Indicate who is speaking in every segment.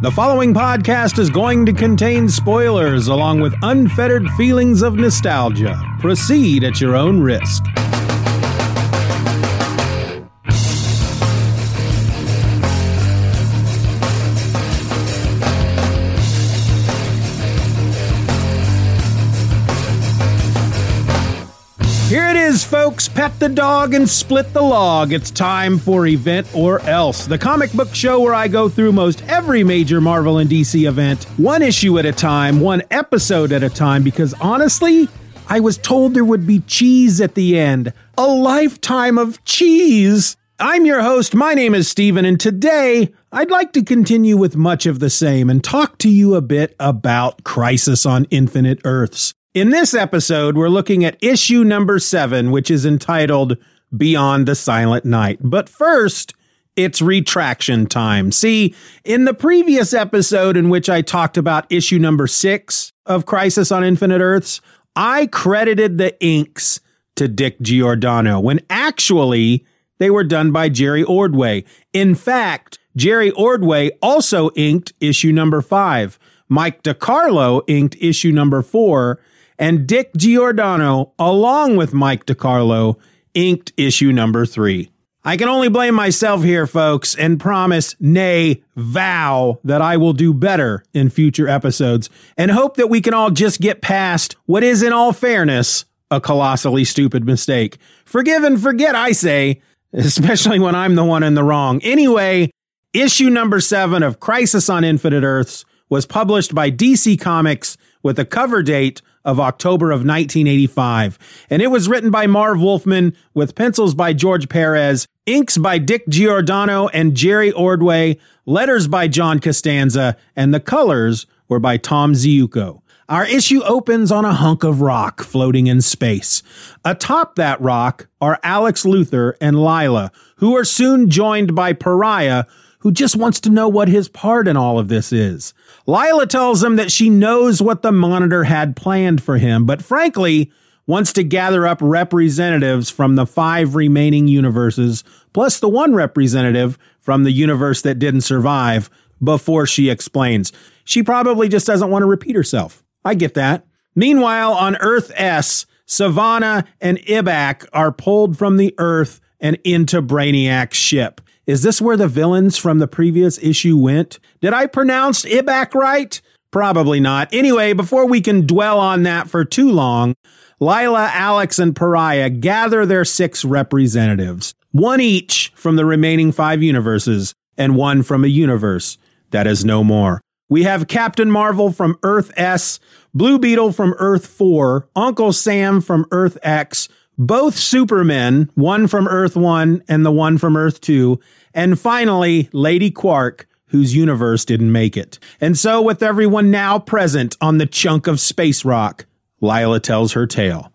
Speaker 1: The following podcast is going to contain spoilers along with unfettered feelings of nostalgia. Proceed at your own risk. Folks. Pet the dog and split the log. It's time for Event or Else, the comic book show where I go through most every major Marvel and DC event, one issue at a time, one episode at a time, because honestly, I was told there would be cheese at the end. A lifetime of cheese. I'm your host. My name is Steven, and today I'd like to continue with much of the same and talk to you a bit about Crisis on Infinite Earths. In this episode, we're looking at issue number seven, which is entitled Beyond the Silent Night. But first, it's retraction time. See, in the previous episode in which I talked about issue number six of Crisis on Infinite Earths, I credited the inks to Dick Giordano when actually they were done by Jerry Ordway. In fact, Jerry Ordway also inked issue number five. Mike DeCarlo inked issue number four and Dick Giordano, along with Mike DeCarlo, inked issue number three. I can only blame myself here, folks, and promise, nay, vow that I will do better in future episodes and hope that we can all just get past what is, in all fairness, a colossally stupid mistake. Forgive and forget, I say, especially when I'm the one in the wrong. Anyway, issue number seven of Crisis on Infinite Earths was published by DC Comics with a cover date of October of 1985. And it was written by Marv Wolfman with pencils by George Perez, inks by Dick Giordano and Jerry Ordway, letters by John Costanza, and the colors were by Tom Ziuko. Our issue opens on a hunk of rock floating in space. Atop that rock are Alex Luthor and Lyla, who are soon joined by Pariah, who just wants to know what his part in all of this is. Lyla tells him that she knows what the monitor had planned for him, but frankly, wants to gather up representatives from the five remaining universes, plus the one representative from the universe that didn't survive, before she explains. She probably just doesn't want to repeat herself. I get that. Meanwhile, on Earth S, Sivana and Ibac are pulled from the Earth and into Brainiac's ship. Is this where the villains from the previous issue went? Did I pronounce Ibac right? Probably not. Anyway, before we can dwell on that for too long, Lyla, Alex, and Pariah gather their six representatives, one each from the remaining five universes, and one from a universe that is no more. We have Captain Marvel from Earth S, Blue Beetle from Earth 4, Uncle Sam from Earth X, both Supermen, one from Earth 1 and the one from Earth 2, and finally, Lady Quark, whose universe didn't make it. And so, with everyone now present on the chunk of space rock, Lyla tells her tale.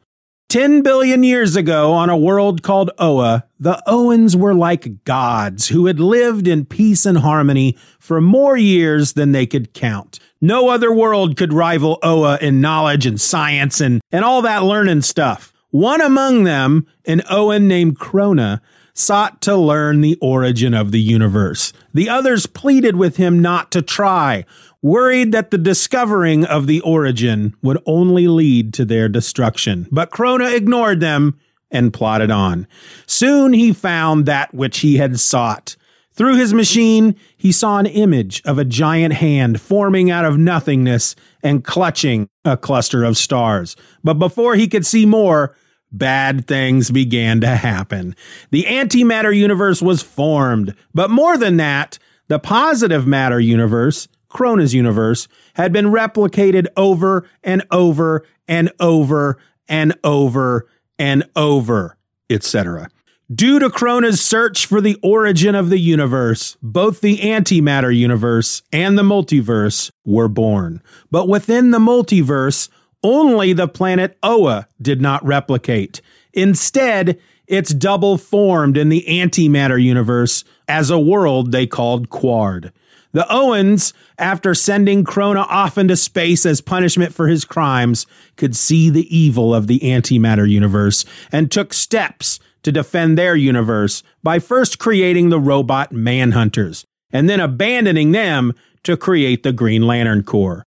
Speaker 1: Ten billion years ago, on a world called Oa, the Oans were like gods who had lived in peace and harmony for more years than they could count. No other world could rival Oa in knowledge and science and, and all that learning stuff. One among them, an Oan named Krona, sought to learn the origin of the universe. The others pleaded with him not to try, worried that the discovering of the origin would only lead to their destruction. But Krona ignored them and plodded on. Soon he found that which he had sought. Through his machine, he saw an image of a giant hand forming out of nothingness and clutching a cluster of stars. But before he could see more, bad things began to happen. The antimatter universe was formed, but more than that, the positive matter universe, Krona's universe, had been replicated over and over and over and over and over, etc. Due to Krona's search for the origin of the universe, both the antimatter universe and the multiverse were born. But within the multiverse, only the planet Oa did not replicate. Instead, it's double formed in the antimatter universe as a world they called Qward. The Oans, after sending Krona off into space as punishment for his crimes, could see the evil of the antimatter universe and took steps to defend their universe by first creating the robot Manhunters and then abandoning them to create the Green Lantern Corps.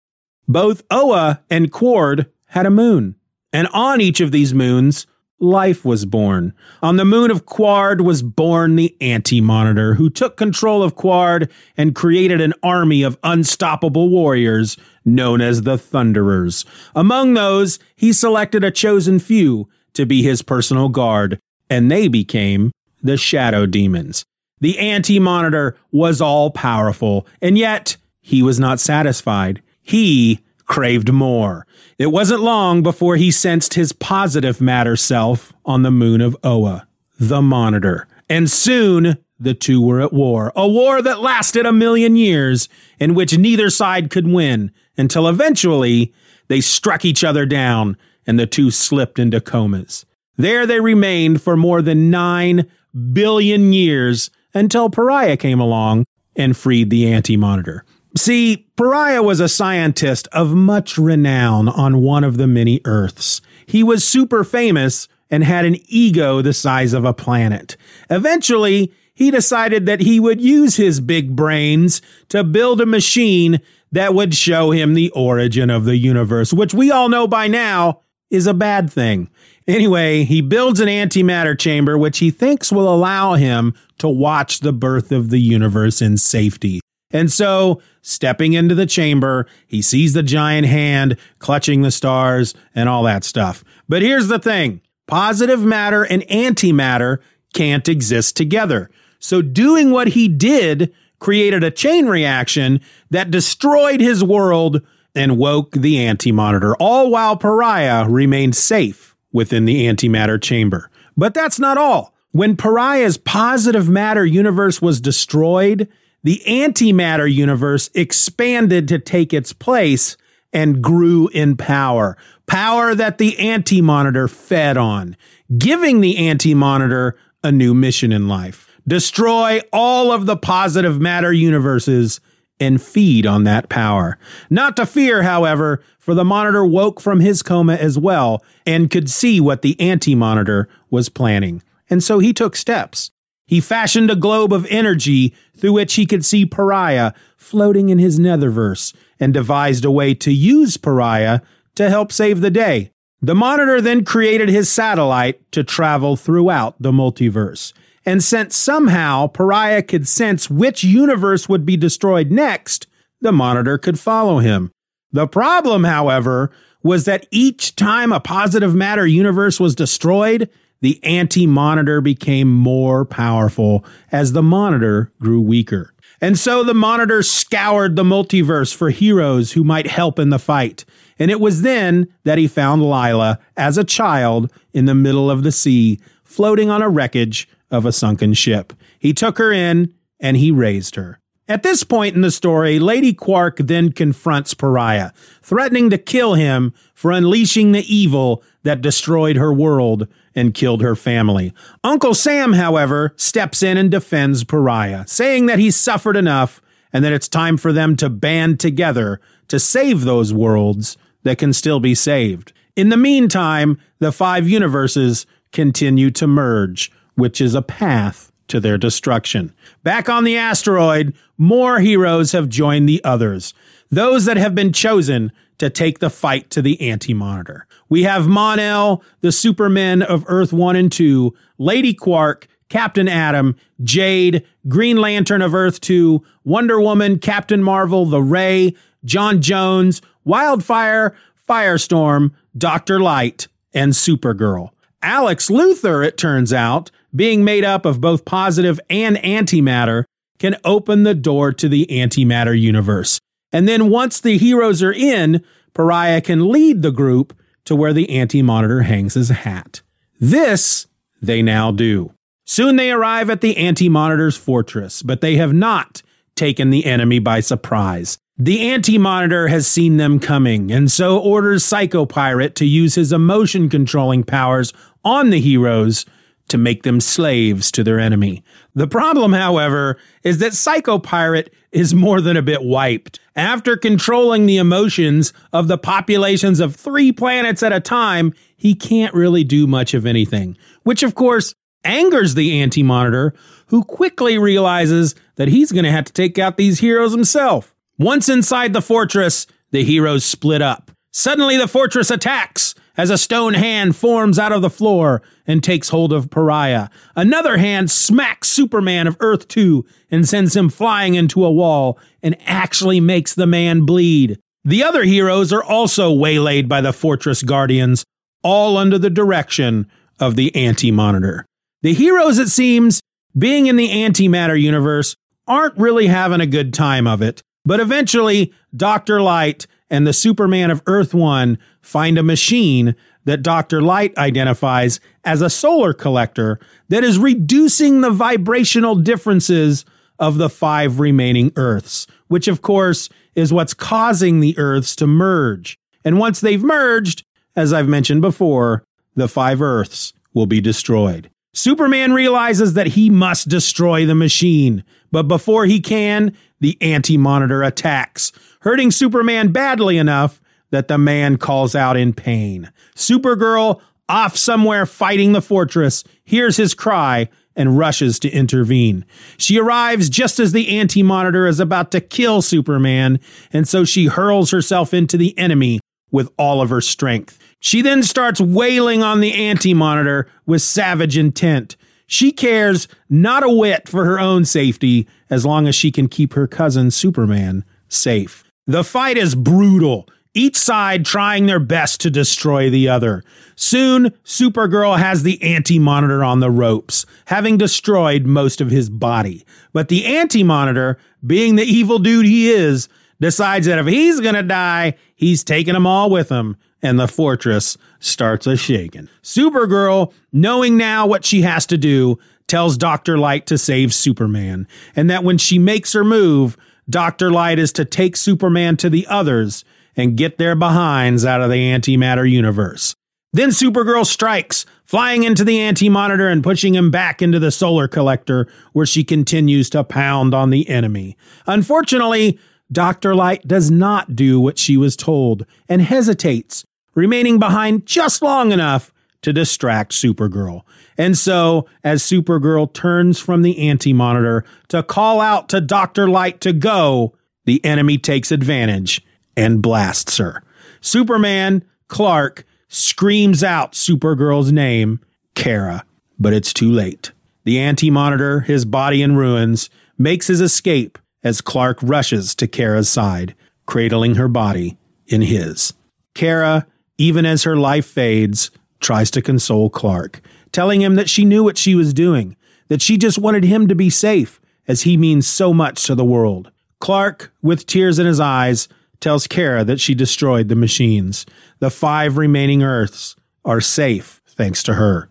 Speaker 1: Both Oa and Qward had a moon, and on each of these moons, life was born. On the moon of Qward was born the Anti Monitor, who took control of Qward and created an army of unstoppable warriors known as the Thunderers. Among those, he selected a chosen few to be his personal guard, and they became the Shadow Demons. The Anti Monitor was all powerful, and yet he was not satisfied. He craved more. It wasn't long before he sensed his positive matter self on the moon of Oa, the Monitor. And soon the two were at war, a war that lasted a million years, in which neither side could win, until eventually they struck each other down and the two slipped into comas. There they remained for more than nine billion years until Pariah came along and freed the anti monitor. See, Pariah was a scientist of much renown on one of the many Earths. He was super famous and had an ego the size of a planet. Eventually, he decided that he would use his big brains to build a machine that would show him the origin of the universe, which we all know by now is a bad thing. Anyway, he builds an antimatter chamber, which he thinks will allow him to watch the birth of the universe in safety. And so, stepping into the chamber, he sees the giant hand clutching the stars and all that stuff. But here's the thing positive matter and antimatter can't exist together. So, doing what he did created a chain reaction that destroyed his world and woke the anti monitor, all while Pariah remained safe within the antimatter chamber. But that's not all. When Pariah's positive matter universe was destroyed, the antimatter universe expanded to take its place and grew in power. Power that the anti monitor fed on, giving the anti monitor a new mission in life. Destroy all of the positive matter universes and feed on that power. Not to fear, however, for the monitor woke from his coma as well and could see what the anti monitor was planning. And so he took steps. He fashioned a globe of energy through which he could see Pariah floating in his netherverse and devised a way to use Pariah to help save the day. The monitor then created his satellite to travel throughout the multiverse. And since somehow Pariah could sense which universe would be destroyed next, the monitor could follow him. The problem, however, was that each time a positive matter universe was destroyed, the anti monitor became more powerful as the monitor grew weaker. And so the monitor scoured the multiverse for heroes who might help in the fight. And it was then that he found Lyla as a child in the middle of the sea, floating on a wreckage of a sunken ship. He took her in and he raised her. At this point in the story, Lady Quark then confronts Pariah, threatening to kill him for unleashing the evil that destroyed her world and killed her family. Uncle Sam, however, steps in and defends Pariah, saying that he's suffered enough and that it's time for them to band together to save those worlds that can still be saved. In the meantime, the five universes continue to merge, which is a path to their destruction. Back on the asteroid, more heroes have joined the others, those that have been chosen to take the fight to the anti monitor. We have Mon-El, the Supermen of Earth 1 and 2, Lady Quark, Captain Atom, Jade, Green Lantern of Earth 2, Wonder Woman, Captain Marvel, The Ray, J'onn J'onzz, Wildfire, Firestorm, Dr. Light, and Supergirl. Alex Luthor, it turns out, being made up of both positive and antimatter, can open the door to the antimatter universe. And then once the heroes are in, Pariah can lead the group to where the anti monitor hangs his hat. This they now do. Soon they arrive at the anti monitor's fortress, but they have not taken the enemy by surprise. The anti monitor has seen them coming and so orders Psycho Pirate to use his emotion controlling powers on the heroes to make them slaves to their enemy. The problem, however, is that Psycho Pirate is more than a bit wiped. After controlling the emotions of the populations of three planets at a time, he can't really do much of anything, which of course angers the Anti Monitor, who quickly realizes that he's going to have to take out these heroes himself. Once inside the fortress, the heroes split up. Suddenly, the fortress attacks as a stone hand forms out of the floor and takes hold of Pariah. Another hand smacks Superman of Earth 2 and sends him flying into a wall and actually makes the man bleed. The other heroes are also waylaid by the Fortress Guardians, all under the direction of the Anti Monitor. The heroes, it seems, being in the antimatter universe, aren't really having a good time of it. But eventually, Dr. Light and the Superman of Earth 1 find a machine that Dr. Light identifies as a solar collector that is reducing the vibrational differences of the five remaining Earths, which of course is what's causing the Earths to merge. And once they've merged, as I've mentioned before, the five Earths will be destroyed. Superman realizes that he must destroy the machine, but before he can, the anti monitor attacks, hurting Superman badly enough that the man calls out in pain. Supergirl, off somewhere fighting the fortress, hears his cry and rushes to intervene. She arrives just as the anti monitor is about to kill Superman, and so she hurls herself into the enemy with all of her strength. She then starts wailing on the anti monitor with savage intent. She cares not a whit for her own safety as long as she can keep her cousin Superman safe. The fight is brutal, each side trying their best to destroy the other. Soon, Supergirl has the anti monitor on the ropes, having destroyed most of his body. But the anti monitor, being the evil dude he is, decides that if he's gonna die, he's taking them all with him, and the fortress starts a shaking. Supergirl, knowing now what she has to do, tells Dr. Light to save Superman, and that when she makes her move, Dr. Light is to take Superman to the others and get their behinds out of the antimatter universe. Then Supergirl strikes, flying into the anti monitor and pushing him back into the solar collector, where she continues to pound on the enemy. Unfortunately, Dr. Light does not do what she was told and hesitates, remaining behind just long enough to distract Supergirl. And so, as Supergirl turns from the anti monitor to call out to Dr. Light to go, the enemy takes advantage and blasts her. Superman, Clark, screams out Supergirl's name, Kara, but it's too late. The anti monitor, his body in ruins, makes his escape as Clark rushes to Kara's side, cradling her body in his. Kara, even as her life fades, tries to console Clark, telling him that she knew what she was doing, that she just wanted him to be safe, as he means so much to the world. Clark, with tears in his eyes, tells Kara that she destroyed the machines. The five remaining Earths are safe thanks to her.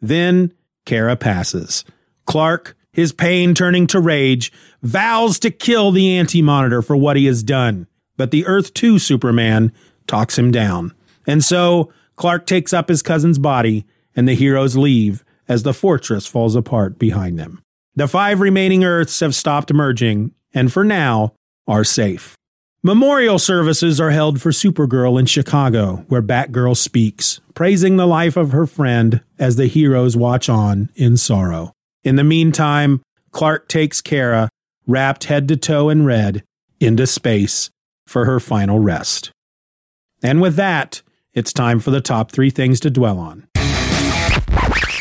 Speaker 1: Then Kara passes. Clark, his pain turning to rage, vows to kill the anti monitor for what he has done. But the Earth 2 Superman talks him down. And so Clark takes up his cousin's body, and the heroes leave as the fortress falls apart behind them. The five remaining Earths have stopped merging, and for now, are safe. Memorial services are held for Supergirl in Chicago, where Batgirl speaks, praising the life of her friend as the heroes watch on in sorrow. In the meantime, Clark takes Kara, wrapped head to toe in red, into space for her final rest. And with that, it's time for the top three things to dwell on.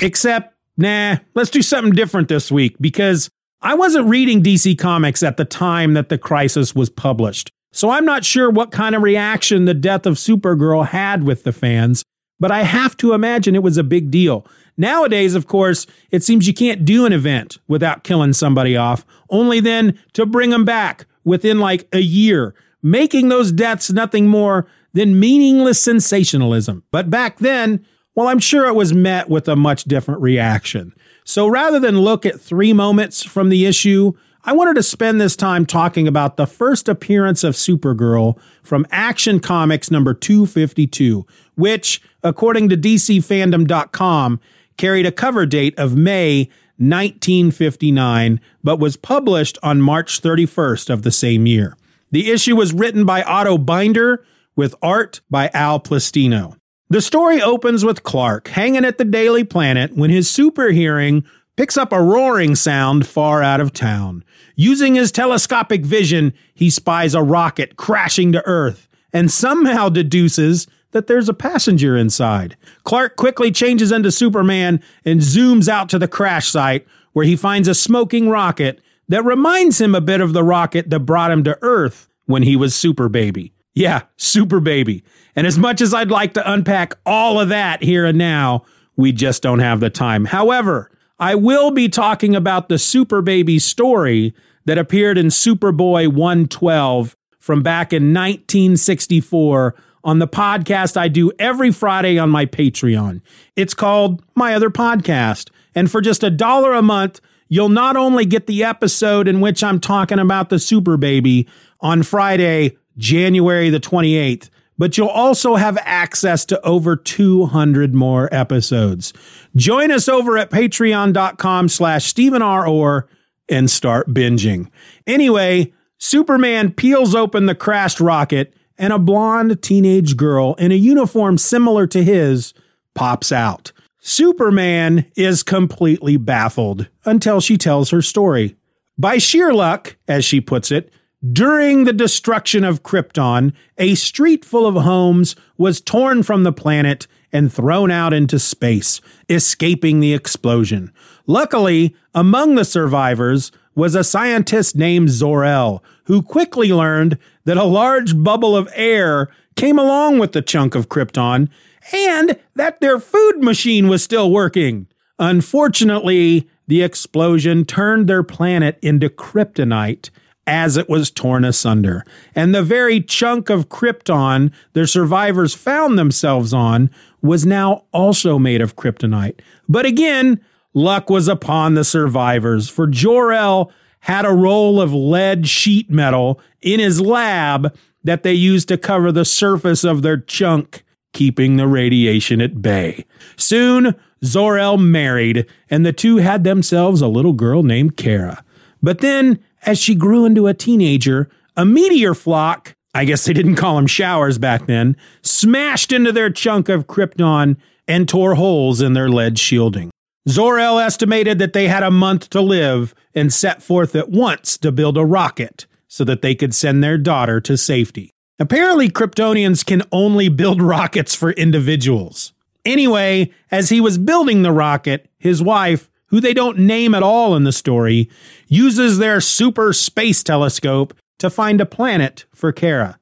Speaker 1: Except nah, let's do something different this week because I wasn't reading DC Comics at the time that the crisis was published. So I'm not sure what kind of reaction the death of Supergirl had with the fans, but I have to imagine it was a big deal. Nowadays, of course, it seems you can't do an event without killing somebody off, only then to bring them back within like a year, making those deaths nothing more than meaningless sensationalism. But back then, well, I'm sure it was met with a much different reaction. So rather than look at three moments from the issue, I wanted to spend this time talking about the first appearance of Supergirl from Action Comics number 252, which, according to DCFandom.com, carried a cover date of May 1959, but was published on March 31st of the same year. The issue was written by Otto Binder with art by Al Plastino. The story opens with Clark hanging at the Daily Planet when his super hearing picks up a roaring sound far out of town. Using his telescopic vision, he spies a rocket crashing to Earth and somehow deduces that there's a passenger inside. Clark quickly changes into Superman and zooms out to the crash site where he finds a smoking rocket that reminds him a bit of the rocket that brought him to Earth when he was Super Baby. Yeah, Super Baby. And as much as I'd like to unpack all of that here and now, we just don't have the time. However, I will be talking about the Super Baby story that appeared in Superboy 112 from back in 1964 on the podcast I do every Friday on my Patreon. It's called My Other Podcast. And for just a dollar a month, you'll not only get the episode in which I'm talking about the Super Baby on Friday, January the 28th, but you'll also have access to over 200 more episodes. Join us over at patreon.com slash Stephen R. Orr and start binging. Anyway, Superman peels open the crashed rocket and a blonde teenage girl in a uniform similar to his pops out. Superman is completely baffled until she tells her story. By sheer luck, as she puts it, during the destruction of Krypton, a street full of homes was torn from the planet and thrown out into space, escaping the explosion. Luckily, among the survivors was a scientist named Zor-El, who quickly learned that a large bubble of air came along with the chunk of Krypton and that their food machine was still working. Unfortunately, the explosion turned their planet into kryptonite as it was torn asunder. And the very chunk of Krypton their survivors found themselves on was now also made of kryptonite. But again, luck was upon the survivors, for Jor-El had a roll of lead sheet metal in his lab that they used to cover the surface of their chunk, keeping the radiation at bay. Soon, Zor-El married, and the two had themselves a little girl named Kara. But then, as she grew into a teenager, a meteor flock, I guess they didn't call them showers back then, smashed into their chunk of Krypton and tore holes in their lead shielding. Zor-El estimated that they had a month to live and set forth at once to build a rocket so that they could send their daughter to safety. Apparently, Kryptonians can only build rockets for individuals. Anyway, as he was building the rocket, his wife, who they don't name at all in the story, uses their super space telescope to find a planet for Kara.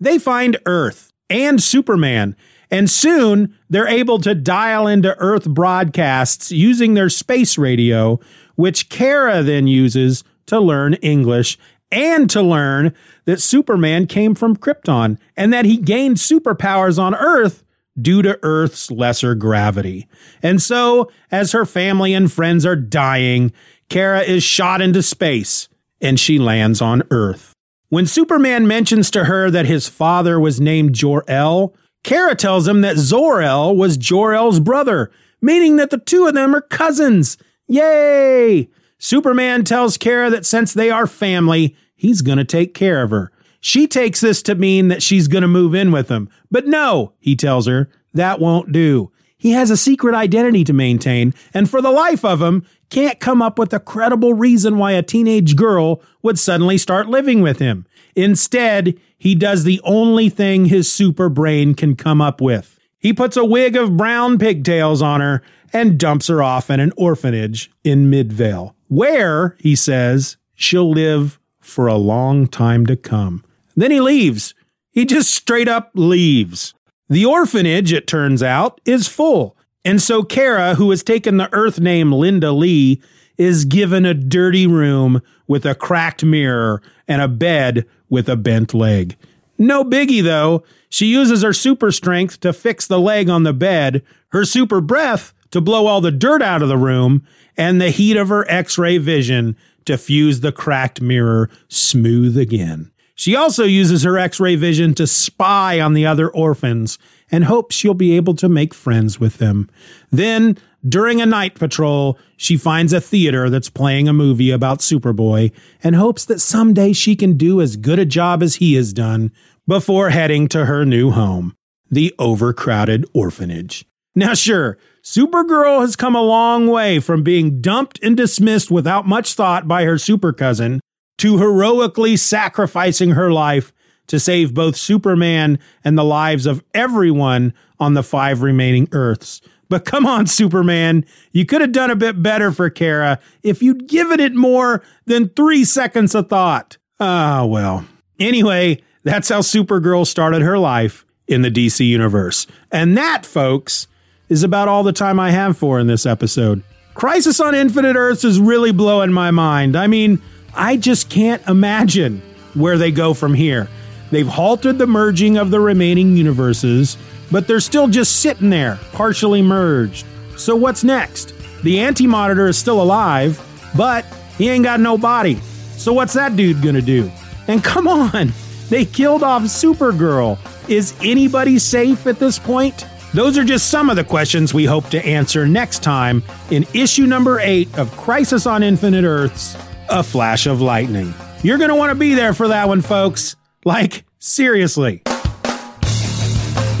Speaker 1: They find Earth and Superman, and soon they're able to dial into Earth broadcasts using their space radio, which Kara then uses to learn English and to learn that Superman came from Krypton and that he gained superpowers on Earth due to Earth's lesser gravity. And so, as her family and friends are dying, Kara is shot into space and she lands on Earth. When Superman mentions to her that his father was named Jor-El, Kara tells him that Zor-El was Jor-El's brother, meaning that the two of them are cousins. Yay! Superman tells Kara that since they are family, he's going to take care of her. She takes this to mean that she's going to move in with him. But no, he tells her, that won't do. He has a secret identity to maintain, and for the life of him, can't come up with a credible reason why a teenage girl would suddenly start living with him. Instead, he does the only thing his super brain can come up with. He puts a wig of brown pigtails on her and dumps her off in an orphanage in Midvale, where, he says, she'll live for a long time to come. Then he leaves. He just straight up leaves. The orphanage, it turns out, is full. And so Kara, who has taken the Earth name Linda Lee, is given a dirty room with a cracked mirror and a bed with a bent leg. No biggie though. She uses her super strength to fix the leg on the bed, her super breath to blow all the dirt out of the room, and the heat of her x ray vision to fuse the cracked mirror smooth again. She also uses her x ray vision to spy on the other orphans and hopes she'll be able to make friends with them. Then, during a night patrol, she finds a theater that's playing a movie about Superboy and hopes that someday she can do as good a job as he has done before heading to her new home, the overcrowded orphanage. Now, sure, Supergirl has come a long way from being dumped and dismissed without much thought by her super cousin to heroically sacrificing her life to save both Superman and the lives of everyone on the five remaining Earths. But come on, Superman, you could have done a bit better for Kara if you'd given it more than three seconds of thought. Ah, well. Anyway, that's how Supergirl started her life in the DC universe. And that, folks, is about all the time I have for in this episode. Crisis on Infinite Earths is really blowing my mind. I mean, I just can't imagine where they go from here. They've halted the merging of the remaining universes, but they're still just sitting there, partially merged. So what's next? The Anti Monitor is still alive, but he ain't got no body. So what's that dude gonna do? And come on, they killed off Supergirl. Is anybody safe at this point? Those are just some of the questions we hope to answer next time in issue number 8 of Crisis on Infinite Earths A Flash of Lightning. You're going to want to be there for that one, folks. Like, seriously.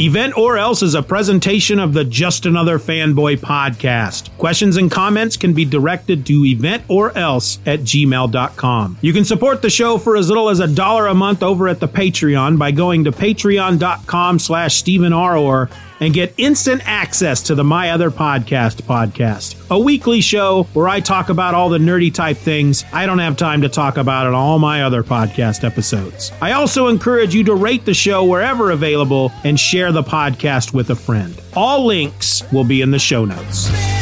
Speaker 1: Event or Else is a presentation of the Just Another Fanboy podcast. Questions and comments can be directed to eventorelse at gmail.com. You can support the show for as little as a dollar a month over at the Patreon by going to patreon.com slash Stephen R and get instant access to the My Other Podcast podcast, a weekly show where I talk about all the nerdy type things I don't have time to talk about in all my other podcast episodes. I also encourage you to rate the show wherever available and share the podcast with a friend. All links will be in the show notes.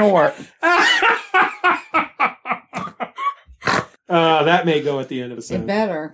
Speaker 2: Snort.
Speaker 1: Uh, that may go at the end of the
Speaker 2: It better.